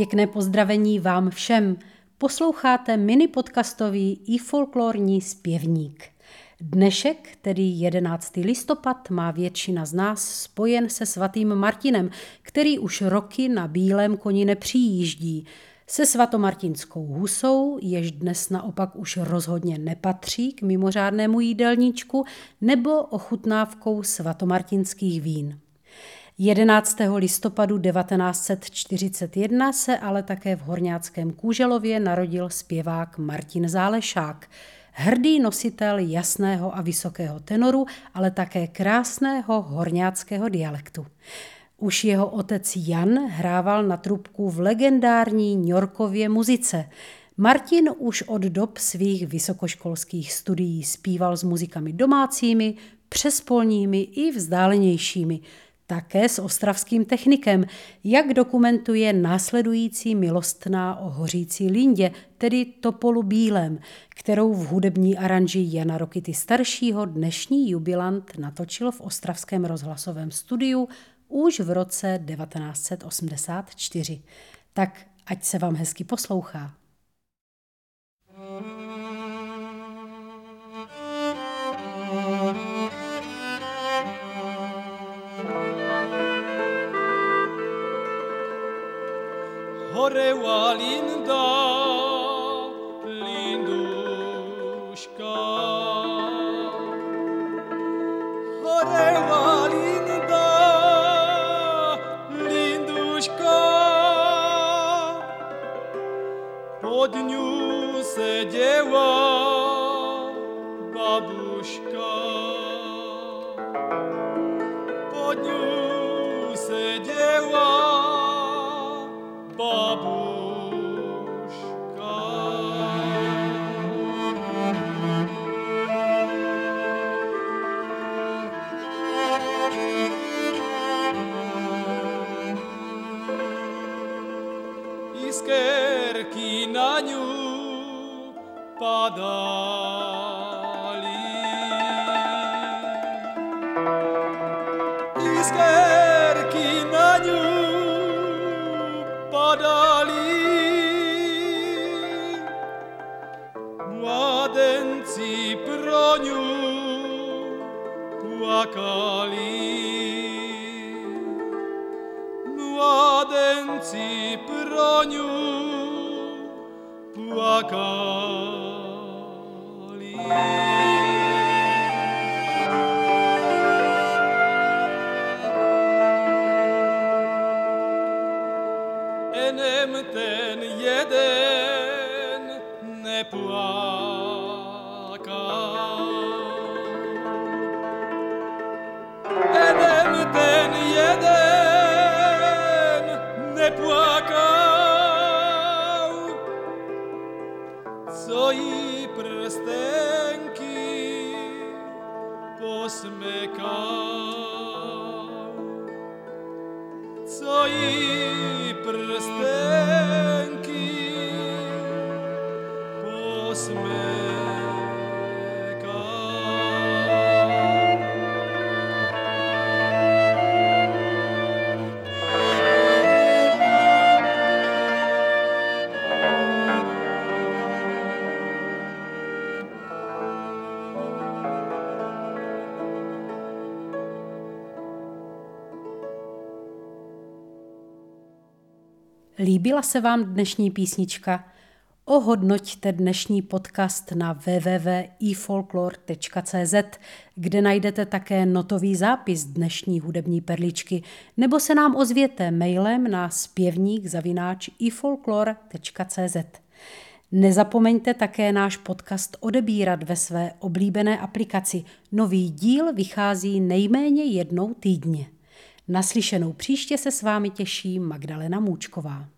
Pěkné pozdravení vám všem. Posloucháte mini podcastový i folklorní zpěvník. Dnešek, tedy 11. listopad, má většina z nás spojen se svatým Martinem, který už roky na bílém koni nepřijíždí. Se svatomartinskou husou, jež dnes naopak už rozhodně nepatří k mimořádnému jídelníčku, nebo ochutnávkou svatomartinských vín. 11. listopadu 1941 se ale také v Horňáckém Kůželově narodil zpěvák Martin Zálešák, hrdý nositel jasného a vysokého tenoru, ale také krásného horňáckého dialektu. Už jeho otec Jan hrával na trubku v legendární Ňorkově muzice. Martin už od dob svých vysokoškolských studií zpíval s muzikami domácími, přespolními i vzdálenějšími, také s ostravským technikem, jak dokumentuje následující milostná o hořící lindě, tedy Topolu Bílem, kterou v hudební aranži Jana Rokity staršího dnešní jubilant natočil v ostravském rozhlasovém studiu už v roce 1984. Tak ať se vám hezky poslouchá. Horewa linda, linduśka. Horewa linda, linduśka. Po dniu siedziała babuśka. Po dniu siedziała iskerki na nju padali. Iskerki na nju padali, mladenci pro nju płakali. cadenții proniu płakali. nem ten jeden ne płaka. Цої престеньки посмикав, Цої престеньки Líbila se vám dnešní písnička? Ohodnoťte dnešní podcast na www.ifolklor.cz, kde najdete také notový zápis dnešní hudební perličky, nebo se nám ozvěte mailem na zpěvník zavináč ifolklor.cz. Nezapomeňte také náš podcast odebírat ve své oblíbené aplikaci. Nový díl vychází nejméně jednou týdně. Naslyšenou příště se s vámi těší Magdalena Můčková.